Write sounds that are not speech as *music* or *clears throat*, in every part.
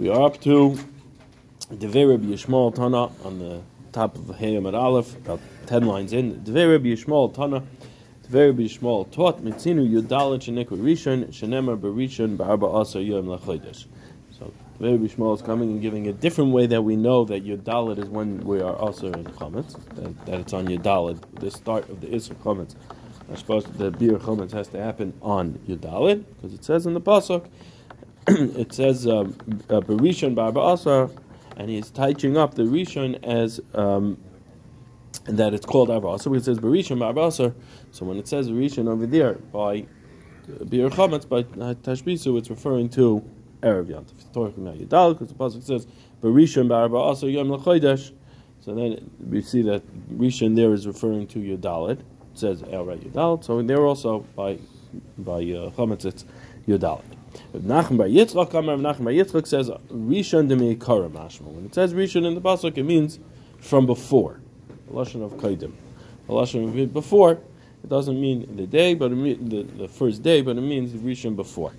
We are up to Devei Rabbi Tana on the top of Hayam at Aleph, about 10 lines in. Devei Rabbi Yishmael Tana, Devei Rabbi Yishmael taught, Mitzinu Yudalit Shenikwa Rishon, Shenemar Barishon Ba'arba Asa Yom Lachodesh. So Devei Rabbi Yishmael is coming and giving a different way that we know that Yudalit is when we are also in Chometz, that, that it's on Yudalit, the start of the Isra Chometz. I suppose the Bir Chometz has to happen on Yudalit, because it says in the Pasuk, *clears throat* it says um, uh, Barishon Barba and he's touching up the Rishon as um, that it's called Arba Asar, it says Barishon Barba. So when it says Rishon over there by Bir Chametz, by Tashbisu, it's referring to Erev Yantif. Talking about Yudal, because the Pasuk says Barishon Barba Asar Yom Lachodesh. So then we see that Rishon there is referring to Yudalit. It says El Yudalit. So there also by by uh, Chametz it's Yudalit. Nachum Bar Yitzchak, Nachum Bar Yitzchak says Rishon de Mashma. When it says Rishon in the pasuk, it means from before. A lashon of kaidim. A lashon of before. It doesn't mean the day, but the, the first day, but it means Rishon before.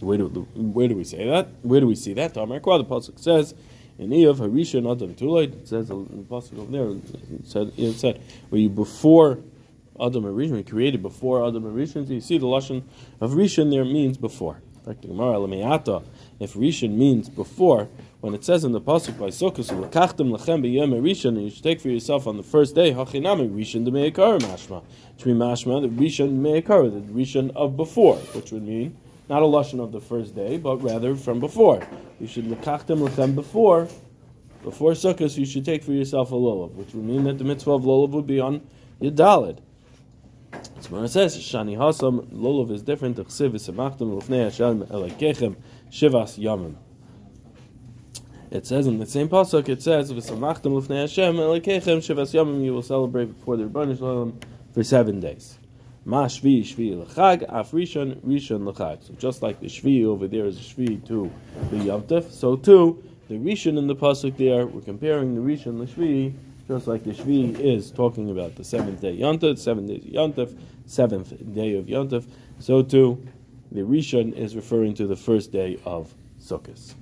Where do, where do we say that? Where do we see that? Tamar the pasuk says in Eov Harishon Adam Tulay. It says the pasuk over there. It said, it said, where you before Adam and Rishon, created before Adam and Rishon. So you see the lashon of Rishon there means before. If Rishon means before, when it says in the pasuk by Sukkot, "Lekachtem lechem b'yom Rishon," and you should take for yourself on the first day, "Hachinami Rishon the meikar mashma," which means mashma the Rishon meikar, the Rishon of before, which would mean not a lashon of the first day, but rather from before. You should lekachtem lechem before. Before Sukkot, you should take for yourself a lulav, which would mean that the mitzvah of lulav would be on Yadalid. So it says Shani Hasam, Lulav is different. Chsiv is Samachtim Lufnei Hashem Elekechem Shivas Yamim. It says in the same pasuk, it says V'samachtim Lufnei Hashem Elekechem Shivas Yamim. You will celebrate before the Rebbeinu Shalom for seven days. Ma Shvi Shvi L'Chag Af Rishon Rishon L'Chag. So just like the Shvi over there is a Shvi to the Yom so too the Rishon in the pasuk there, we're comparing the Rishon L'Shvi just like the Shvi is talking about the seventh day Yontif, seven days of Yontif, seventh day of Yontif, so too the Rishon is referring to the first day of Sukkot.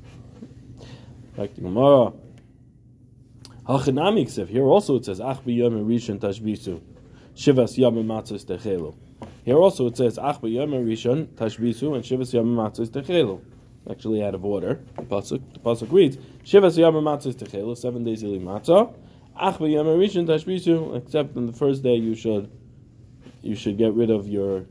Like the Gemara, Hachanami here also it says Ach b'yom Rishon tashbisu, Shivas yom matzos techelu. Here also it says Ach b'yom Rishon tashbisu and Shivas yom matzos techelu. Actually, out of order. The pasuk, the pasuk reads Shivas yom matzos techelu, seven days ili matzah except on the first day you should you should get rid of your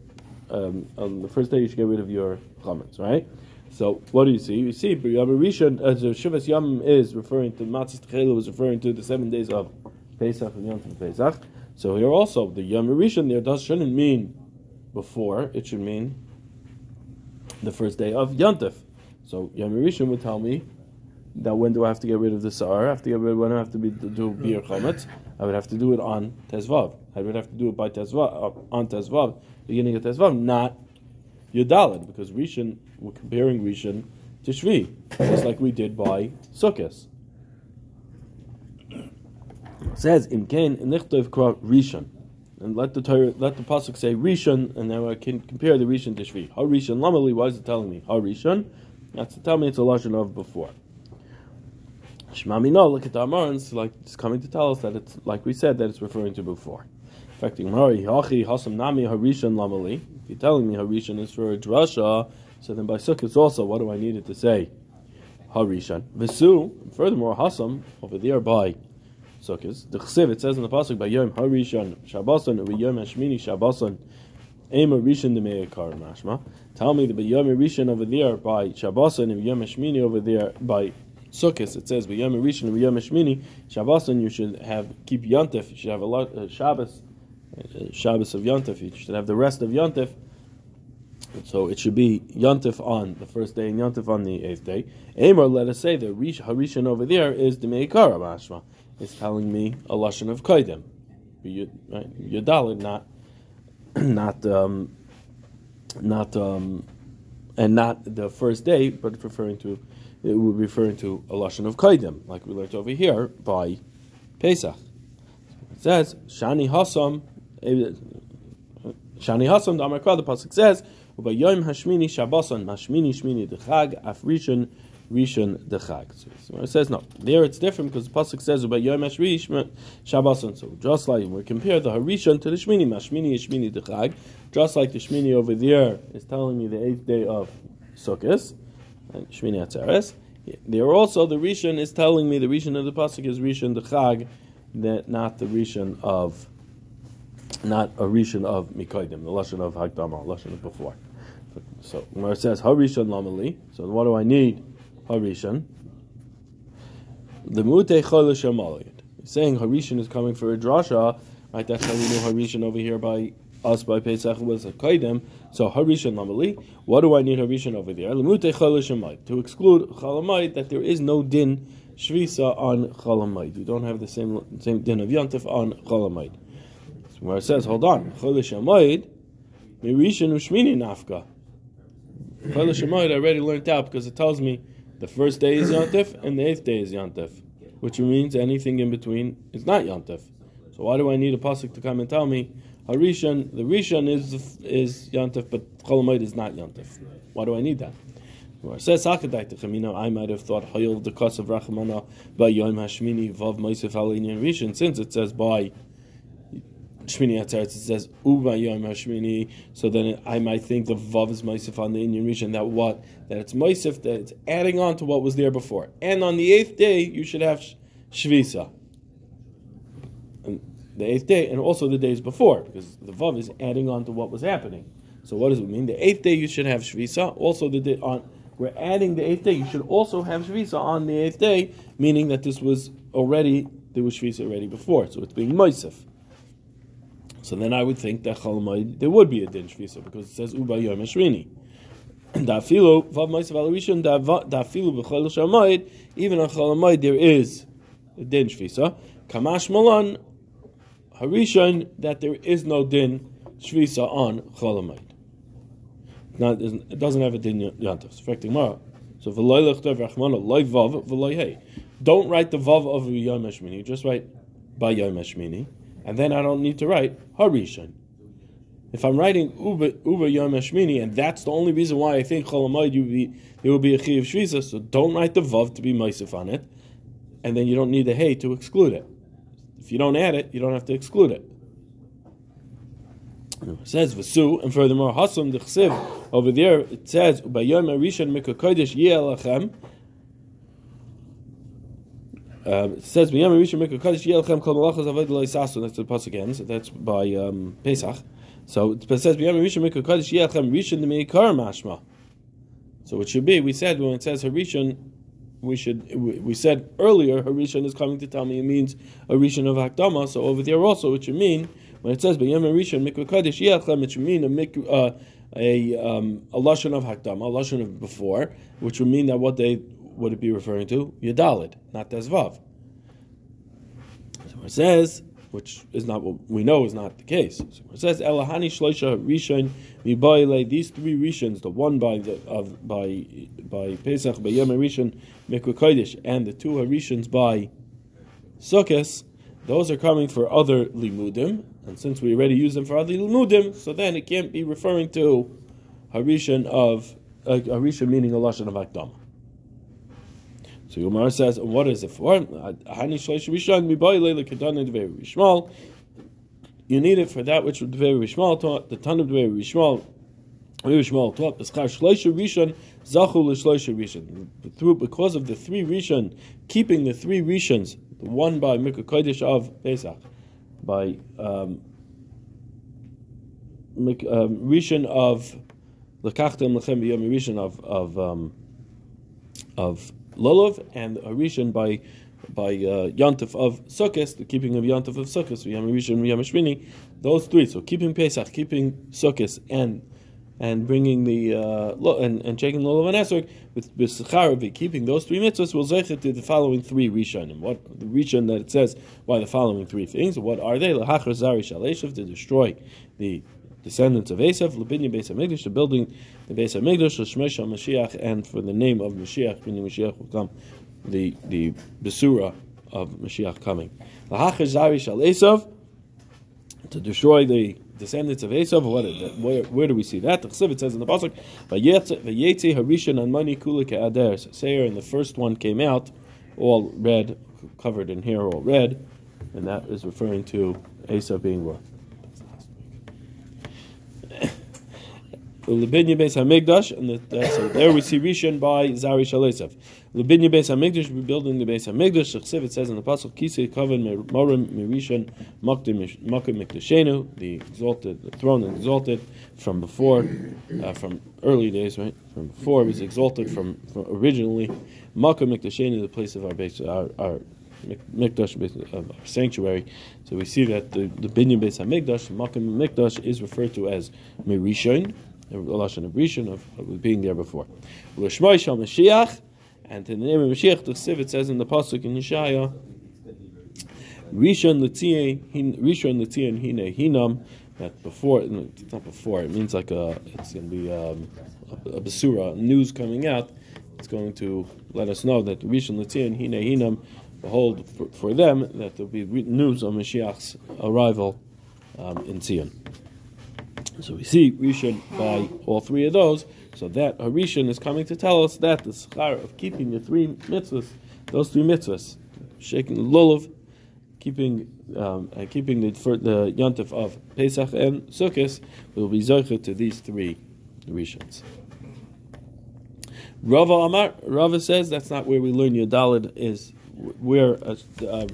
um, on the first day you should get rid of your comments, right? So what do you see? You see, Yom Rishon, as uh, Shivas Yom is referring to Matzah Techelu is referring to the seven days of Pesach and Yom Pesach. So here also the Yom Rishon there does shouldn't mean before; it should mean the first day of Yontif. So Yom Rishon would tell me that when do I have to get rid of the sar? I have to get rid of, when I have to be, do beer chametz. I would have to do it on tezvav. I would have to do it by tezvav uh, on tezvav, beginning of tezvav, not yudalid, because rishon we're comparing rishon to shvi, just like we did by sukkos. says in Kain nichtov kra rishon. And let the Torah, let the pasuk say rishon, and then I can compare the rishon to shvi. How rishon? Lamali, why is it telling me how rishon? That's to tell me it's a lashon of before. Shmamino, look at the Amar, it's like it's coming to tell us that it's like we said that it's referring to before. In fact, Nami Harishan Lamali. If you're telling me Harishan is for drasha, so then by Sukkot also, what do I need it to say? Harishan. Visu, furthermore, Hasam, over there by Sukkot, the Chsiv, it says in the Pasuk, by Yom Harishan Shabbasan, or Yom Hashmini Shabbasan, Aim Harishan the Me'akar Mashma. Tell me the Yom Harishan over there by Shabbasan, and Yom Hashmini over there by Sukkot, it says V'yom Rishon and V'yom Shmini Shabboson. You should have keep Yontif. You should have a lot uh, Shabbos, uh, Shabbos of Yontif. You should have the rest of Yontif. So it should be Yontif on the first day and Yontif on the eighth day. Amar, let us say the Rish Harishan over there is the Meikara Mashma. It's telling me a lashon of Kaidim. Yudalid, not *clears throat* not um, not um, and not the first day, but referring to it would be referring to a lashon of kaidim, like we learned over here by Pesach. It says shani hasam. Shani hasam. The Amar the pasuk says, "Ubayom hashmini shabbason mashmini shmini dechag afrishon Rishon Dechag. So it says no. There it's different because the pasuk says about Yom Hashrish Shabbos and so just like we compare the Harishon to the Shmini, Mashmini Shmini Dechag, just like the Shmini over there is telling me the eighth day of Sukkot, Shmini Atzeres. There also the Rishon is telling me the Rishon of the pasuk is Rishon Dechag, that not the Rishon of not a Rishon of Mikaidim, the Lashon of Hagdama, Lashon of before. So it says Harishon Lamali, so what do I need? Harishan. The Mute Cholesh Saying Harishan is coming for a drasha, right? That's how we know Harishan over here by us by Pesach was a kaidem. So Harishan Lamali. What do I need Harishan over there? To exclude Chalamite that there is no din Shvisa on Chalamite. We don't have the same same din of Yantif on Chalamite. So where it says, hold on, Cholesh Hamayid, Mirishan Ushmini Nafka. Cholesh I already learned out because it tells me the first day is Yontif and the eighth day is Yontif, which means anything in between is not Yontif. So why do I need a pasuk to come and tell me Harishan? The Rishon is is Yontif, but Cholamayit is not Yontif. Why do I need that? Says you know, I might have thought Hayil the Kos of Rachamana by Yom Hashmini Vav Moisef Alinian Rishon, since it says by Shmini Atzeres, it says Uba Yom Hashmini. So then I might think the Vav is Moisef on the Indian region that what that it's Moisef that it's adding on to what was there before. And on the eighth day you should have Shvisa. The eighth day, and also the days before, because the Vav is adding on to what was happening. So what does it mean? The eighth day you should have Shvisa. Also the day on we're adding the eighth day. You should also have Shvisa on the eighth day, meaning that this was already there was Shvisa already before. So it's being Moisef. So then I would think that Chalamayid, there would be a din shvisa because it says Uba Yom. *clears throat* Dafilu, Vav Maisav Alarishon, Dafilu B'chol Shamayid, even on Chalamayid there is a din shvisa. Kamash Malan, Harishon, that there is no din shvisa on Chalamayid. Not, it doesn't have a din yantav. It's affecting Mara. So v'loy lechter v'rachmana loy vav v'loy hey. Don't write the vav of Yom Hashmini. Just write by Yom Hashmini and then I don't need to write Harishan. If I'm writing Uber Uber Yom Hashmini, and that's the only reason why I think Cholamayid you be it will be a Chiv Shvisa, so don't write the Vav to be Maisif on it, and then you don't need the Hey to exclude it. If you don't add it, you don't have to exclude it. It says Vasu, and furthermore, Hasum the Chsiv, over there it says, Ubayom Arishan Mikra Kodesh Yelachem, um, it says, "B'yam Rishon Mikra Kadosh Yelchem Kol Malachas Avodah Lo Yisasu." That's the pasuk ends. That's by um, Pesach. So it says, "B'yam Rishon Mikra Kadosh Yelchem Rishon Meikar Mashma." So it should be. We said when it says Harishon, we should. We said earlier Harishon is coming to tell me it means a of Hakdama. So over there also it should mean when it says "B'yam Rishon Mikra Kadosh Yelchem," it should mean a mikra. Uh, a um, a lashon of hakdama, a lashon of before, which would mean that what they would it be referring to? Yadalid, not Tezvav. So it says, which is not what we know is not the case. It says, Elahani Shloisha Rishon Mibaile, these three Rishons, the one by the of by by Pesach, by Yom Rishon Kodesh, and the two Harishons by Sukkot, those are coming for other limudim, and since we already use them for other limudim, so then it can't be referring to Harishon of uh, Harishon meaning a lashon of Akdama. So Yomar says, what is it for? You need it for that which very Rishmal taught, the ton of very Rishmal, Rishmal taught, Beschar Shloisha Rishon, Zachu L'Shloisha Rishon. Through, because of the three Rishon, keeping the three Rishons, the one by Mikra Kodesh of Pesach, by um, um, Rishon of Lekachtem Lechem B'Yom Rishon of, of, um, of Lulav and Arishan by by uh, Yantif of Sukkot, the keeping of Yantif of Sukkot, so Yom Rishon, Yom Shmini, those three. So keeping Pesach, keeping Sukkot, and and bringing the uh, and and checking Lulav and Esrog with with keeping those three mitzvahs will zeichet to the following three Rishonim. What the Rishon that it says why the following three things? What are they? Lahachar Zari Shaleshav to destroy the descendants of Esav, Labinya Beis Hamikdash, the building the Beis Hamikdash, Shmesh Mashiach, and for the name of Mashiach, meaning Mashiach will come, the the Besura of Mashiach coming. Lahachar Zari Shal Esav, to destroy the descendants of Esav. What? Where, where do we see that? The Chsiv, says in the pasuk, "Vayetzi Harishan and Mani Kulike Aders." Seir, and the first one came out, all red, covered in hair, all red, and that is referring to Esav being what? Lebinya Beis Hamikdash, and the, uh, so there we see Rishon by Zari Shalesav. Lebinya Beis Hamikdash, rebuilding the Beis Hamikdash. Chsiv, it says in the pasuk, Kisei Kavan Morim Mirishon Makim Mikdashenu, the exalted, the throne exalted from before, uh, from early days, right? From before, it was exalted from, from originally Makim Mikdashenu, the place of our base, our, our Mikdash of our sanctuary. So we see that the, the Binyan Beis Hamikdash, Makim Mikdash, is referred to as Mirishon, a lashon of rishon of, being there before. L'shmoy shal Mashiach, and in the name of Mashiach, the it says in the pasuk in Yeshaya, Rishon l'tien, Rishon l'tien hine hinam. That before, it's not before. It means like a, it's going to be um, a, basura, news coming out. It's going to let us know that Rishon l'tien hine hinam. Behold, for, for them that there will be news of Mashiach's arrival um, in Zion. So we see Rishon by all three of those. So that Rishon is coming to tell us that the schar of keeping the three mitzvahs, those three mitzvahs, shaking the lulav, keeping um, uh, keeping the for the yontif of Pesach and Sukkot will be zocher to these three Rishons. Rava Amar, Rava says that's not where we learn Yodalid is where uh, uh,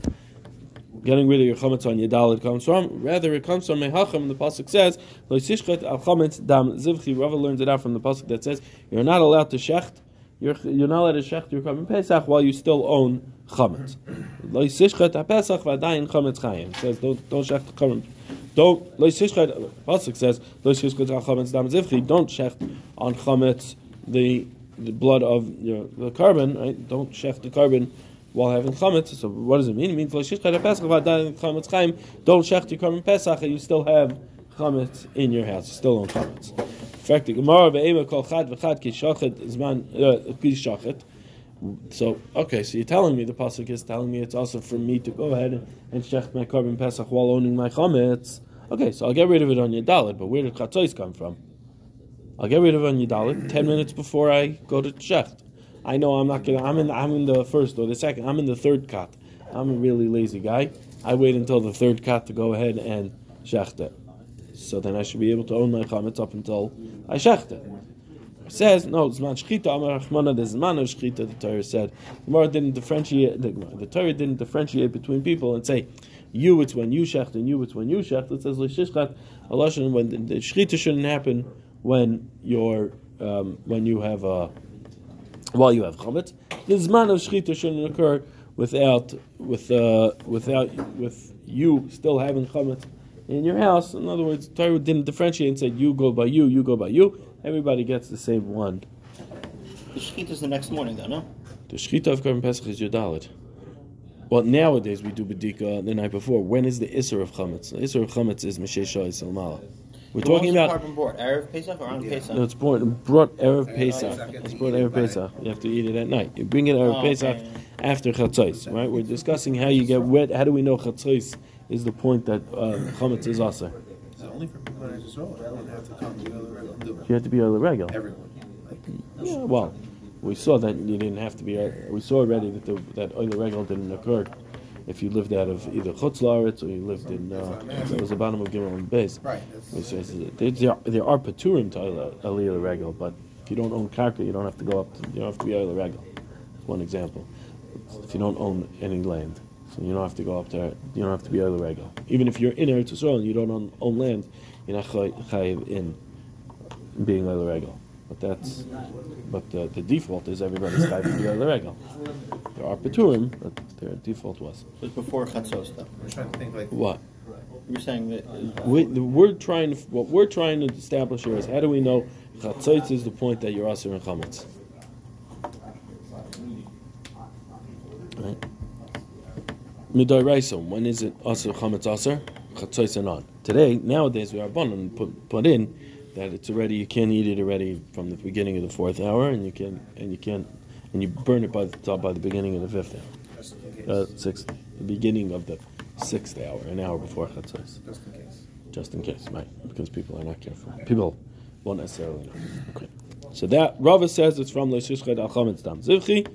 getting rid of your chametz on Yadalit comes from. Rather, it comes from Mehacham. The pasuk says, "Lo sishchet al chametz dam zivchi." Rava learns it out from the pasuk that says, "You're not allowed to shecht. You're, you're not allowed to shecht your korban pesach while you still own chametz." Lo sishchet al pesach v'adayin chametz chayim. Says, "Don't don't shecht korban." Don't lo sishchet. Pasuk says, "Lo sishchet al chametz dam zivchi." Don't shecht on chametz the the blood of your the carbon. Right? Don't shecht the korban while having chametz. So what does it mean? It means don't shecht your korban pesach you still have chametz in your house. You still own chametz. In fact, the Gemara be'ema kol chad v'chad kishachet zman uh, kishachet. So okay, so you're telling me the pasuk is telling me it's also for me to go ahead and, shecht my korban pesach while owning my chametz. Okay, so I'll get rid of it on your dalit, but where did chatzos come from? I'll get rid of it on your dalit ten minutes before I go to shecht. I know I'm not gonna. I'm in. I'm in the first or the second. I'm in the third cut. I'm a really lazy guy. I wait until the third cut to go ahead and shecht it. So then I should be able to own my chametz up until I shecht it. Says no. Zman shchita amar rachmana. The zman of shchita. The Torah said the Gemara didn't differentiate. The, the Torah didn't differentiate between people and say you it's when you shecht and you it's when you shecht. It says l'shishchat aloshin when the, the shouldn't happen when you're um, when you have a while you have chametz. The zman of shechita shouldn't occur without with uh, without with you still having chametz in your house. In other words, Torah didn't differentiate and said you go by you, you go by you. Everybody gets the same one. The shechita is the next morning, though, no? The shechita of Korban Pesach is Yodalit. Well, nowadays we do bedika the night before. When is the isser of chametz? The isser of chametz is Meshesha Salmala. We're How talking about. carbon board? Erev Pesach or on Pesach? No, it's brought, brought Erev Pesach. It's brought Erev Pesach. You have to eat it at night. You bring it Erev Oh, Pesach okay. after Chatzos, right? We're discussing how you get wet. How do we know Chatzos is the point that uh, Chametz is also? Is it only for people that are Israel? I don't have to come to the other regular do it. You have to be a regular. Everyone. Yeah, well, we saw that you didn't have to be. uh, We saw already that the, that oil regal didn't occur if you lived out of either Chutz Laaretz or you lived in. Uh, it was the bottom of Gimel and Bez. right. That's, Which says that there, there are- there are paturim to aliyah regal, but if you don't own karka, you don't have to go up. To, you don't have to be aliyah regal. That's one example. If you don't own any land, so you don't have to go up there. You don't have to be aliyah regal. Even if you're in Eretz Yisrael and you don't own, own land, you're not chayiv in being aliyah regal. But that's but the, the default is everybody's chayiv to be aliyah regal. There are paturim, but their default was It was before Chatzos, though. I'm trying to think like what. You're saying that uh, We, the, we're trying to, what we're trying to establish here is how do we know chatzotz is the point that you're aser and chametz. Right. Midayraiso, when is it aser chametz aser? Chatzotz and on. Today, nowadays, we are abundant put put in that it's already you can't eat it already from the beginning of the fourth hour, and you can and you can and you burn it by the by the beginning of the fifth hour, just in case. uh, sixth, the beginning of the sixth hour, an hour before chatzotz. just in case. just in case, right? Because people are not careful. People won't necessarily know. Okay. So that Rava says it's from Leishishchet Al Chametz Dam Zivchi.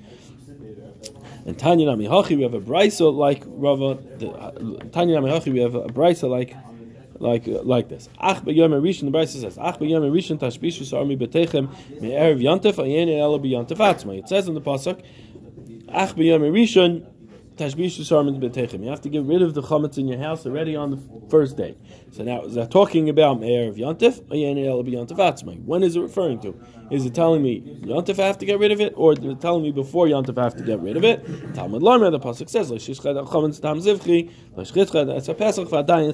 And Tanya Nami Hachi, we have a brisa like Rava. the- uh, Tanya Nami Hachi, we have a brisa like like like this. Ach b'yom rishon. The says, Ach rishon tashbishu betechem atzma. It says in the pasuk, Ach rishon. You have to get rid of the chametz in your house already on the first day. So now is that talking about ela b'yantef atzma? When is it referring to? Is it telling me Yontif I have to get rid of it, or is it telling me before Yontif I have to get rid of it? Talmud Lomer, the pasuk says, "L'shishched chametz tam es pesach v'adayin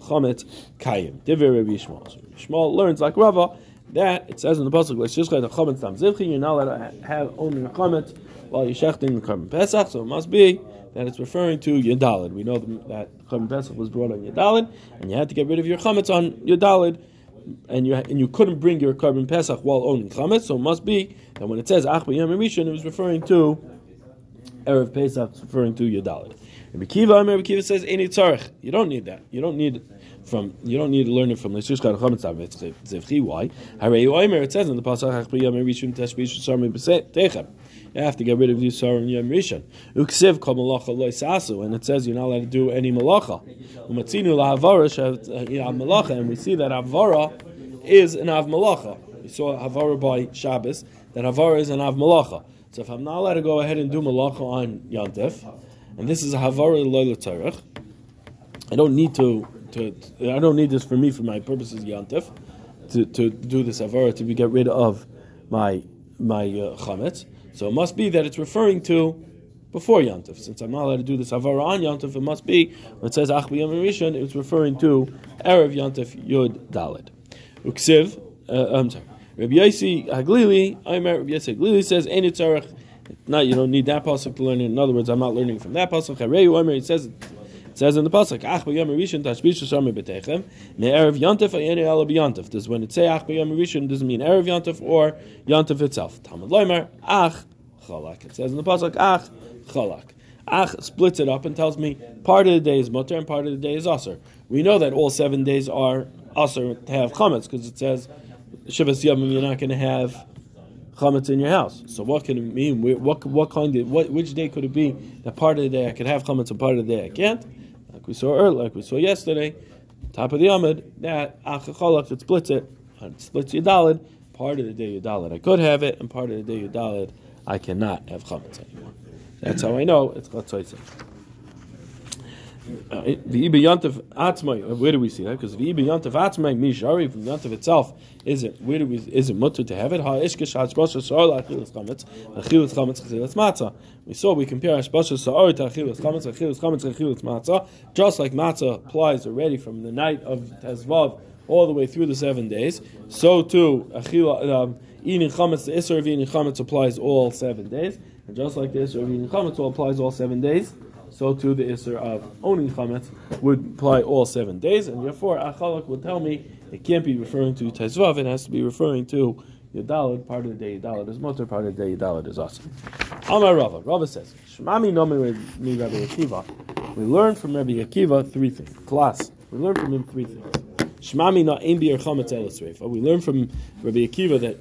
chametz kayim." Divrei Rabbi Yishmael. Yishmael learns like Rava that it says in the pasuk. You're not allowed to have only a chametz while you're shechting the korban pesach. So it must be that it's referring to Yadalid. We know that korban pesach was brought on Yadalid, and you had to get rid of your chametz on Yadalid and you and you couldn't bring your korban pesach while owning chametz, so it must be that when it says ach b'yom rishon, it was referring to erev pesach, referring to yadalid. Rabbi Kiva, Rabbi Kiva says any tzarich. You don't need that. You don't need from. You don't need to learn it from leishishkat chametz zevchi. Why? Harei oimer. It says in the pasuk ach b'yom rishon tashbish sarmi b'techem. You have to get rid of the Yisar and Yom Rishon. Uksiv kol malacha loy sasu, and it says you're not allowed to do any malacha. Umatzinu lahavara shav malacha, and we see that havara is an av malacha. We saw havara by Shabbos that havara is an av malacha. So if I'm not allowed to go ahead and do malacha on Yontif, and this is a havara loy l'tzarech, I don't need to, to, I don't need this for me for my purposes Yontif to, to do this havara to get rid of my my uh, chametz. So it must be that it's referring to before Yantif. Since I'm not allowed to do this Havara on Yantif, it must be when it says Ach B'Yom Rishon, it's referring to Erev Yantif Yud Dalet. Uksiv, uh, I'm sorry. Rabbi Yossi Haglili, I'm Rabbi Yossi Haglili says, Ein Yitzarech. Not you don't need that pasuk to learn it. In other words, I'm not learning from that pasuk. It says. Says in the pasuk, "Ach b'yom rishon tashbish shami betechem me'erev yontif ayeni ala b'yontif." Does when it say "Ach b'yom rishon" does it mean erev yontif or yontif itself? Talmud Loimer, "Ach chalak." It says in the pasuk, "Ach chalak." Ach splits it up and tells me part of the day is mutter and part of the day is aser. We know that all seven days are aser to have chametz because it says Shivas Yomim you're not going to have chametz in your house. So what can it mean? What what kind of what which day could it be that part of the day I could have chametz and part of the day I can't? Like we saw earlier, like we saw yesterday, top of the Amid, that achacholach it splits it, it splits Yudalid. Part of the day Yudalid I could have it, and part of the day Yudalid I cannot have chametz anymore. That's how I know it's chatzaisim. The Ibe Yantav Atzmai, where do we see that? Because the Ibe Yantav Atzmai Mishari from Yantav itself is it where do we is it mutter to have it? Ha Ishkesh Hashbasha Sa'ar Achilas Chametz Achilas Chametz Achilas Matzah. We saw we compare Hashbasha Sa'ar to Achilas Chametz Achilas Chametz Achilas Matzah. Just like Matzah applies already from the night of Tezvav all the way through the seven days, so too Achila um, eating Chametz the Isser of eating Chametz applies all seven days, and just like the Isser Chametz applies all seven days so too the Isser of owning chametz would apply all seven days, and therefore Achalak would tell me it can't be referring to Tezvav, it has to be referring to Yadalad, part of the day Yadalad is Mutter, part of the day Yadalad is awesome. Amar Rava, Rava says, Shmami nomi mi Rabbi Akiva. We learn from Rabbi Akiva three things. Class. We learn from him three things. Shmami na bir er chametz el We learn from Rabbi Akiva that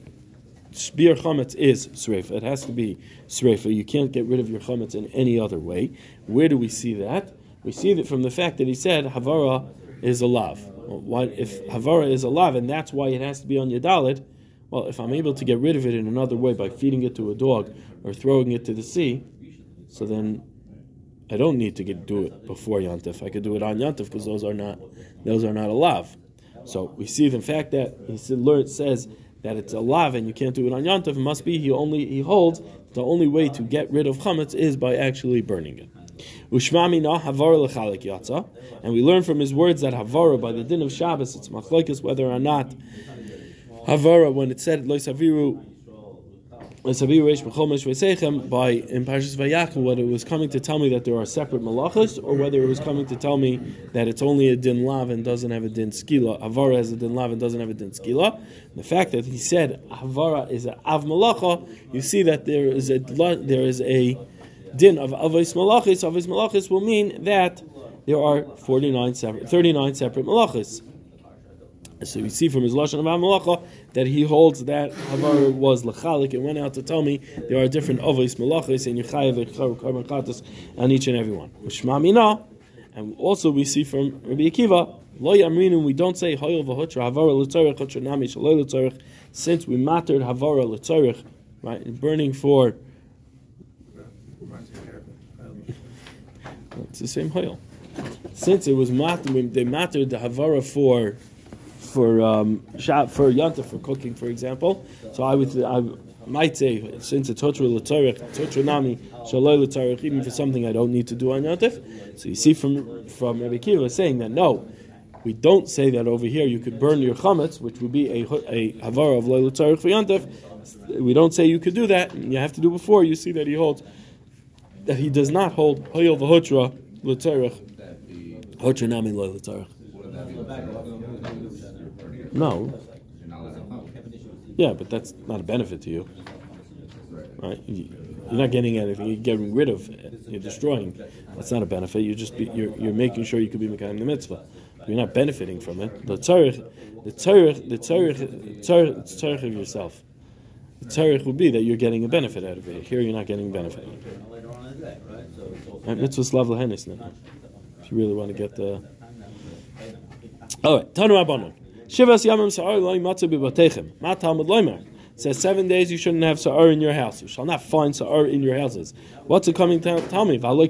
Bir chametz is sreifa. It has to be sreifa. You can't get rid of your chametz in any other way. Where do we see that? We see that from the fact that he said havara is a lav. Well, if havara is a lav, and that's why it has to be on yadalit, well, if I'm able to get rid of it in another way by feeding it to a dog or throwing it to the sea, so then I don't need to get, do it before yantif. I could do it on yantif because those are not those are not a lav. So we see the fact that he Lord says that it's a lav and you can't do it on yantif. It must be he only he holds the only way to get rid of chametz is by actually burning it. And we learn from his words that havara by the din of Shabbos it's machlekes whether or not havara when it said loisaviru by in Parshas Vayakhel whether it was coming to tell me that there are separate malachas or whether it was coming to tell me that it's only a din lav and doesn't have a din skila. Havara has a din lav and doesn't have a din skila. The fact that he said havara is a av malacha, you see that there is a there is a din of avos malachis. Avos malachis will mean that there are 49 separate, 39 separate malachas. So we see from his lashon of malacha that he holds that Havar was lechalik and went out to tell me there are different avos malachas and Yechayev and Karban Chatas on each and every one. And also we see from Rabbi Akiva lo yamrinu we don't say hoyel v'hotra Havara nami since we mattered Havara l'tzorich right burning for it's the same hoyel since it was mat they mattered the Havara for for um, for yanta for cooking, for example. So I would I might say since it's totra l'torich, totra nami shaloi l'torich, even for something I don't need to do on yantif. So you see from from Rabbi Kiva saying that no, we don't say that over here. You could burn your chametz, which would be a a havara of loy l'torich for yantif. We don't say you could do that. You have to do before. You see that he holds that he does not hold hoyel v'hotra l'torich, hotra nami loy l'torich. No. Yeah, but that's not a benefit to you. Right? You're not getting anything. You're getting rid of it. You're destroying. That's not a benefit. You're just be, you're, you're making sure you could be making the mitzvah. You're not benefiting from it. The tzarich, the tzarich, the tzarich, tzarich, it's tzarich of yourself. The tzarich would be that you're getting a benefit out of it. Here, you're not getting a benefit. Right? Mitzvah slav lahenis now. If you really want to get the. All right, Tanu Abanon. Shivas Yamim Sa'ar Bibatechem. Ma Talmud Loimer. Says seven days you shouldn't have Sa'ar in your house. You shall not find Sa'ar in your houses. What's it coming to tell me? Ready?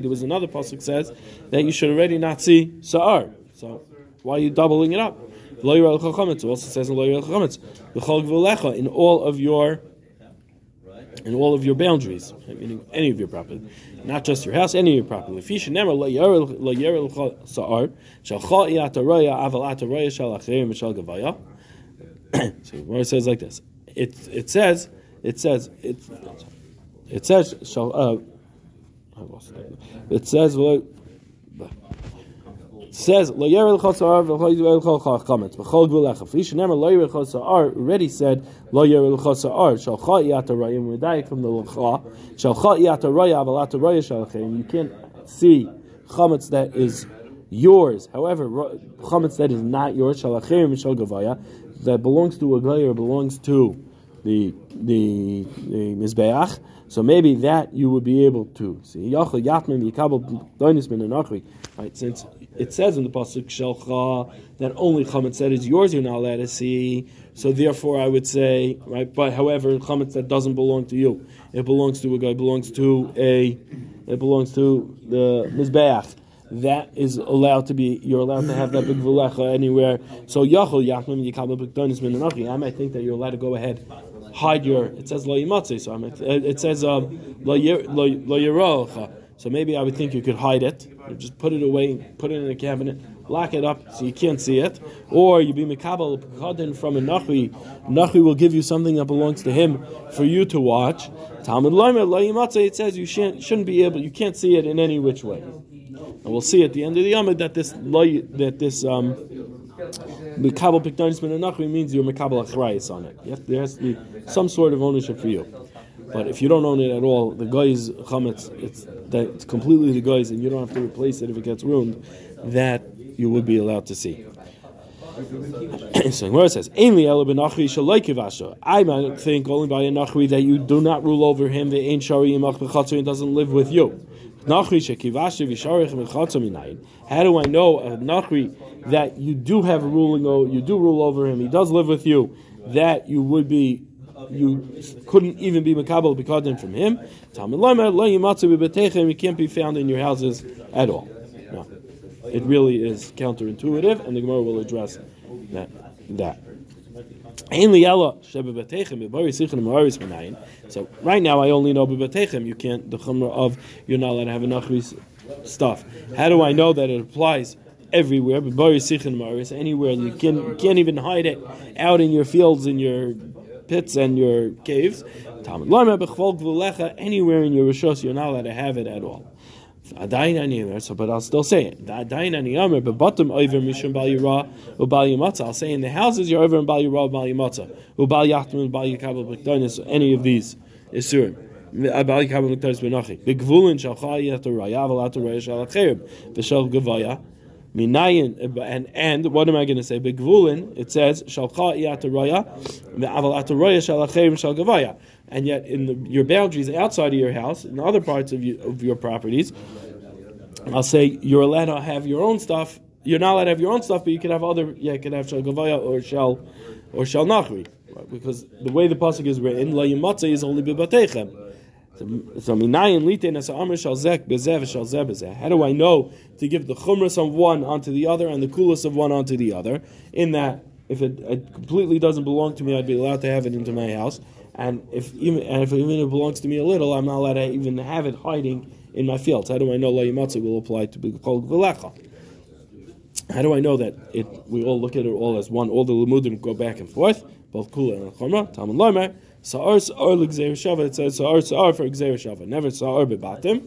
There was another pasuk says that you should already not see Sa'ar. So why are you doubling it up? It also says in in all of your in all of your boundaries, meaning any of your property, not just your house, any of your property. *coughs* So it says like this, it it says it says it it says shall uh, it. Says says lo yerel chasar v'chol yerel chametz b'chol gvulecha. For Yisha never lo yerel chasar already said lo yerel chasar shal cha iyat arayim medayik from the l'cha shal cha iyat arayim avalat arayim shal You can't see chametz that is yours. However, chametz that is not yours shal achirim shal gavaya that belongs to a gayer belongs to the the the mizbeach. So maybe that you would be able to see. Yikabel doinis min anachri. Right, since it says in the pasuk shelcha that only chametz that is yours you're not allowed to see. So therefore, I would say right. But however, chametz that doesn't belong to you, it belongs to a guy. Belongs to a. It belongs to the mizbeach. That is allowed to be. You're allowed to have that big vulecha anywhere. So yachol yachmim yikabel b'kdonis min I might think that you're allowed to go ahead hide your. It says lo yimatze, so I'm, it says um, lo yirocha. So maybe I would think you could hide it, just put it away, put it in a cabinet, lock it up so you can't see it, or you be mekabel kadin from a nachri. Nachri will give you something that belongs to him for you to watch. Talmud loimer lo yimatze. It says you shouldn't, shouldn't be able, you can't see it in any which way. And we'll see at the end of the Yamid that this that this um, Mekabel Pikdanis Menachri means you're Mekabel Achrayas on it. Have, there has to be some sort of ownership for you. But if you don't own it at all, the guy's chametz, it's, it's completely the guy's, and you don't have to replace it if it gets ruined, that you would be allowed to see. *coughs* so it says, "Ainly ela benachri shaloi I might think only by a nachri that you do not rule over him. The ain't shari yimach and doesn't live with you. Nachri minayin. How do I know a nachri that you do have a ruling, or you do rule over him, he does live with you, that you would be, you couldn't even be makabel because from him. Tamim lama lo you can't be found in your houses at all. No. It really is counterintuitive, and the Gemara will address that. that. So right now I only know b'batechem. You can't the chumrah of you're not allowed to have a nachris stuff. How do I know that it applies everywhere, but anywhere you can can't even hide it out in your fields, in your pits and your caves. Anywhere in your rishos you're not allowed to have it at all. So but I'll still say it. I'll say in the houses you're over in Bali yira Bali yimatza ubal yachtim ubal yikabel b'kdonis any of these shalchayat gavaya Minayin and and what am I going to say? Begvulin it says shalcha iataraya, aval ataraya shalachem shalgavaya. And yet, in the, your boundaries outside of your house, in other parts of, you, of your properties, I'll say you're allowed to have your own stuff. You're not allowed to have your own stuff, but you can have other. Yeah, you can have shalgavaya or shal or shal nachri, right? because the way the pasuk is written, la is only bibatechem. So minayin litin as amr shal zek bezev shal. How do I know to give the chumras of one onto the other and the coolest of one onto the other? In that, if it, it completely doesn't belong to me, I'd be allowed to have it into my house. And if even and if even it belongs to me a little, I'm not allowed to even have it hiding in my fields. How do I know la yimatze will apply to kol v'lecha? How do I know that it? We all look at it all as one. All the limudim go back and forth, both kula and chumrah. Talmud lomer. Sa'ar sa'ar l'gzeir shava. It says sa'ar sa'ar for gzeir shava. Never sa'ar bebatim.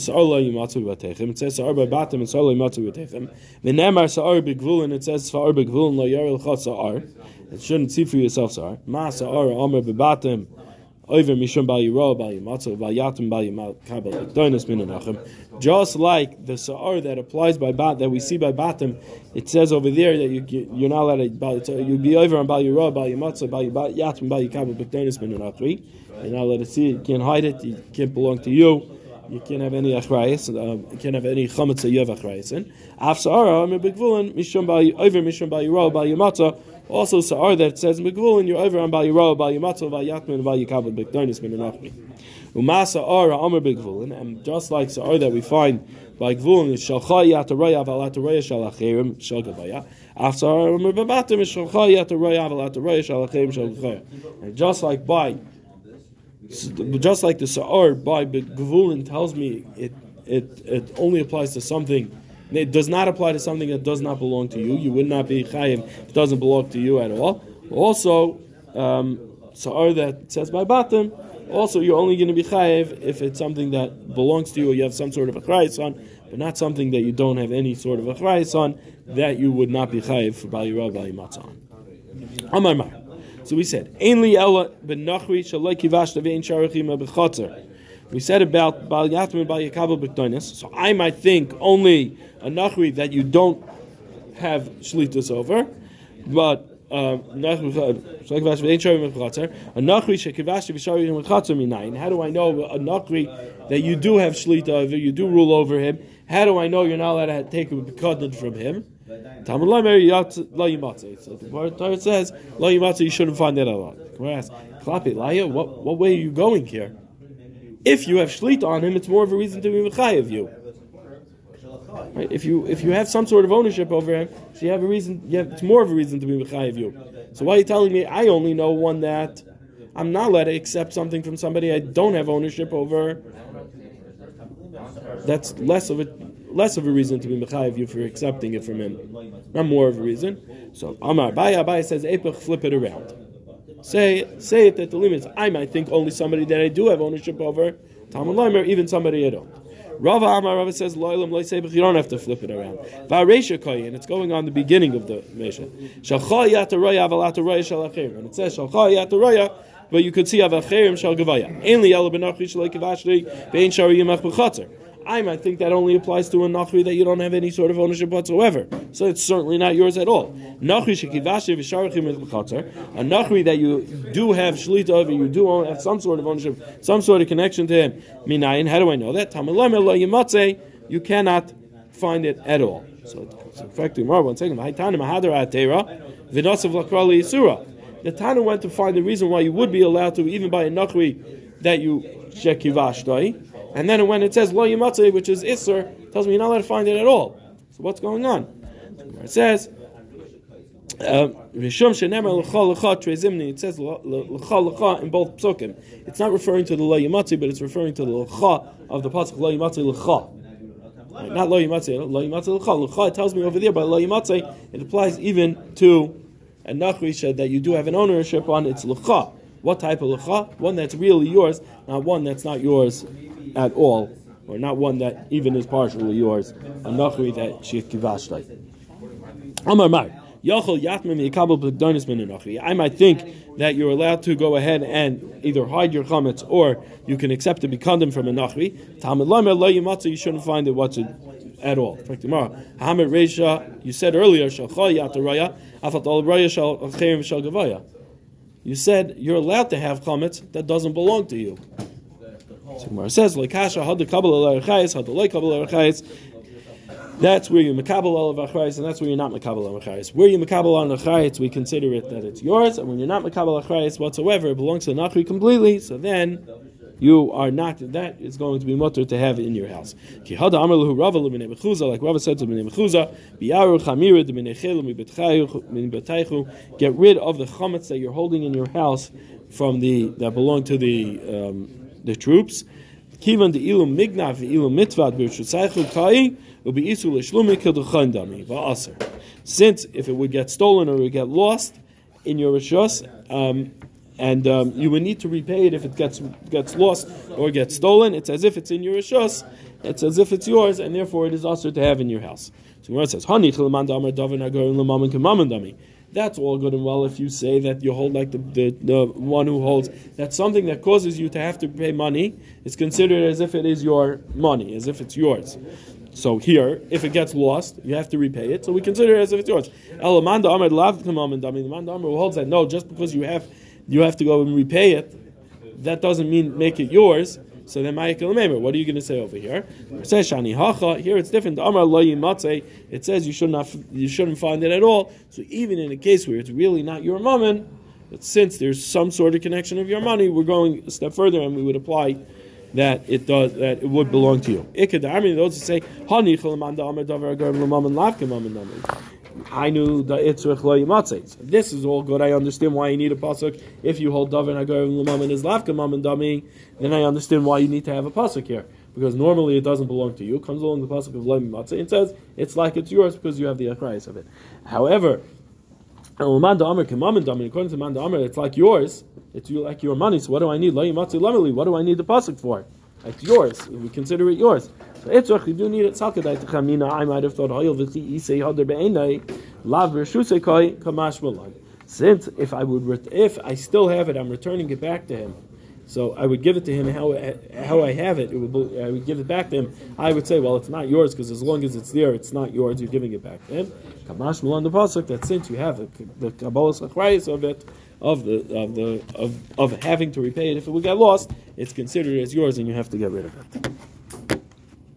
Sa'ar lo yimatzu b'batechem. It says sa'ar bebatim and sa'ar lo yimatzu b'batechem. V'nemar sa'ar b'gvulin. It says sa'ar b'gvulin lo yaril chot sa'ar. It shouldn't see for yourself sa'ar. Ma sa'ar amr bebatim. Over mishum bal yiro bal yimatzu bal yatim bal yimakabel doinus min anachim. Just like the sa'ar that applies by bat that we see by batim, it says over there that you you're not allowed to you be over on bal yiro bal yimatzu bal yatim bal yikabel doinus min anachim. You're not allowed to see it. You can't hide it. It can't belong to you. You can't have any achrayis. Um, you can't have any chametz you have achrayis in. Af sa'ara amir begvulin mishum bal over mishum bal yiro bal yimatzu. Also, sa'ar that says megvulin, you're over on Bal Yiro, Bal Yimatzel, Bal Yatman, Bal Yikabel, Bekdonis, Min Anachmi. Uma sa'ar Amr begvulin, and just like sa'ar that we find by gvulin is shalcha yataraya val ataraya shal achirim shal gavaya. Af sa'ar Amr bebatim is shalcha yataraya val ataraya shal achirim shal. And just like by just like the sa'ar by gvulin tells me it it it only applies to something it does not apply to something that does not belong to you. You would not be chayiv if it doesn't belong to you at all. Also, um, sa'ar that says by batim, also you're only going to be chayiv if it's something that belongs to you or you have some sort of a chrayis on, but not something that you don't have any sort of a chrayis on, that you would not be chayiv for bal yirah bal yimatzah Amar mar. So we said, Ein li ela ben nachri shalai kivash ve'in sharachim b'chotzer. We said about Bal Yatim and Bal Yakabel. So I might think only a Nachri that you don't have Shlitas over, but um, how do I know a Nachri that you do have Shlita over, you do rule over him? How do I know you're not allowed to take a B'Kotnin from him? Talmud Lamer Lo Yimatze. So the Torah says Lo. You shouldn't find that a lot. Asks, Klapi Laya, what what way are you going here? If you have shlita on him, it's more of a reason to be of you. Right? If you if you have some sort of ownership over him, so you have a reason. You have, it's more of a reason to be of you. So why are you telling me I only know one that I'm not allowed to accept something from somebody I don't have ownership over? That's less of a less of a reason to be of you for accepting it from him. Not more of a reason. So Amar Baya Baya says flip it around. Say say it at the limits. I might think only somebody that I do have ownership over. Talmud Leimer, even somebody I don't. Rava Amar Rava says loylam loysebich. You don't have to flip it around. Varesha koyi, and it's going on the beginning of the Mesha. Shalcha yataroya avalataraya shalachir, and it says shalcha yataroya. But you could see avachirim shal gavaya. Ainly ela benachri shalei kavashri vein shari yimach b'chatzer. I might think that only applies to a nachri that you don't have any sort of ownership whatsoever. So it's certainly not yours at all. Nachri A nachri that you do have shlita over, you do have some sort of ownership, some sort of connection to him. Minayin, how do I know that? Tamalam you cannot find it at all. So it's effectively more. One second. The Tana went to find the reason why you would be allowed to, even by a nachri that you shekivashdai. And then when it says lo which is isser, tells me you're not allowed to find it at all. So what's going on? It says. Um, it says in both psukim. It's not referring to the lo but it's referring to the l'cha of the pasuk lo yimatzi l'cha. Right, not lo yimatzi, lo l'cha. L'cha it tells me over there, but lo it applies even to a nachri said that you do have an ownership on. It's l'cha. What type of l'cha? One that's really yours, not one that's not yours at all, or not one that even is partially yours, a nachri that she. Amar Mar. I might think that you're allowed to go ahead and either hide your chametz or you can accept to be condemned from a nachri. Talmud Lamer Lo Yimatzu, you shouldn't find it what's at all. In fact, tomorrow, Hamid Reisha, you said earlier, Shalcha Yataraya, Afat Al Raya Shal Cherim Shal Gavaya. You said you're allowed to have chametz that doesn't belong to you. So Gemara says, "Lekasha had the kabbalah l'archayis, had the loy kabbalah l'archayis." That's where you're makabel al achrayis, and that's where you're not makabel al achrayis. Where you makabel al achrayis, we consider it that it's yours, and when you're not makabel achrayis whatsoever, it belongs to the nachri completely. So then you are not. That is going to be mutter to have in your house. Ki hada amar lehu Rava lebnei mechuza, like Rava said to bnei mechuza, biyaru chamira de bnei chelu mi betaychu. Get rid of the chametz that you're holding in your house from the that belong to the um, the troops. Kivan de ilum mignav ilum mitvat b'rshusaychu kai ubi isu l'shlumi keduchandami va'aser. Since if it would get stolen or it would get lost in your rishus, um, and um, you would need to repay it if it gets gets lost or gets stolen. It's as if it's in your rishus. It's as if it's yours, and therefore it is also to have in your house. So where it says, "Honey, "Hani that's all good and well if you say that you hold like the, the, the one who holds that something that causes you to have to pay money is considered as if it is your money, as if it's yours. So here, if it gets lost, you have to repay it. So we consider it as if it's yours. Elamanda Amr Lav Kamam and the Amr who holds that no, just because you have you have to go and repay it, that doesn't mean make it yours. So then, Ma'ikil what are you going to say over here? It says Shani Hacha. Here it's different. Amar Lo It says you should not, you shouldn't find it at all. So even in a case where it's really not your mammon, but since there's some sort of connection of your money, we're going a step further and we would apply that it does that it would belong to you. Ikad those who say I knew the itzrich lo yimatzes. This is all good. I understand why you need a pasuk. If you hold daven agar l'mam and is lavka mam and dami, then I understand why you need to have a pasuk here. Because normally it doesn't belong to you. It comes along the pasuk of lo yimatzes and says it's like it's yours because you have the achrayas of it. However, according to Man Amr, it's like yours. It's like your money. So what do I need? Lo yimatzes. What do I need the pasuk for? It's yours. We consider it yours. So Itzrach, you do need it. Salkadai Techamina, I might have thought, Hoyel V'chi Isei Hadar Be'enai, Lav Reshusei Koi, Kamash Malai. Since if I would, if I still have it, I'm returning it back to him. So I would give it to him how how I have it. it would, I would give it back to him. I would say, well, it's not yours because as long as it's there, it's not yours. You're giving it back to him. Kamash Malon the pasuk that since you have it, the kabbalah of it, of the of the of, of having to repay it if it would get lost, it's considered as yours and you have to get rid of it.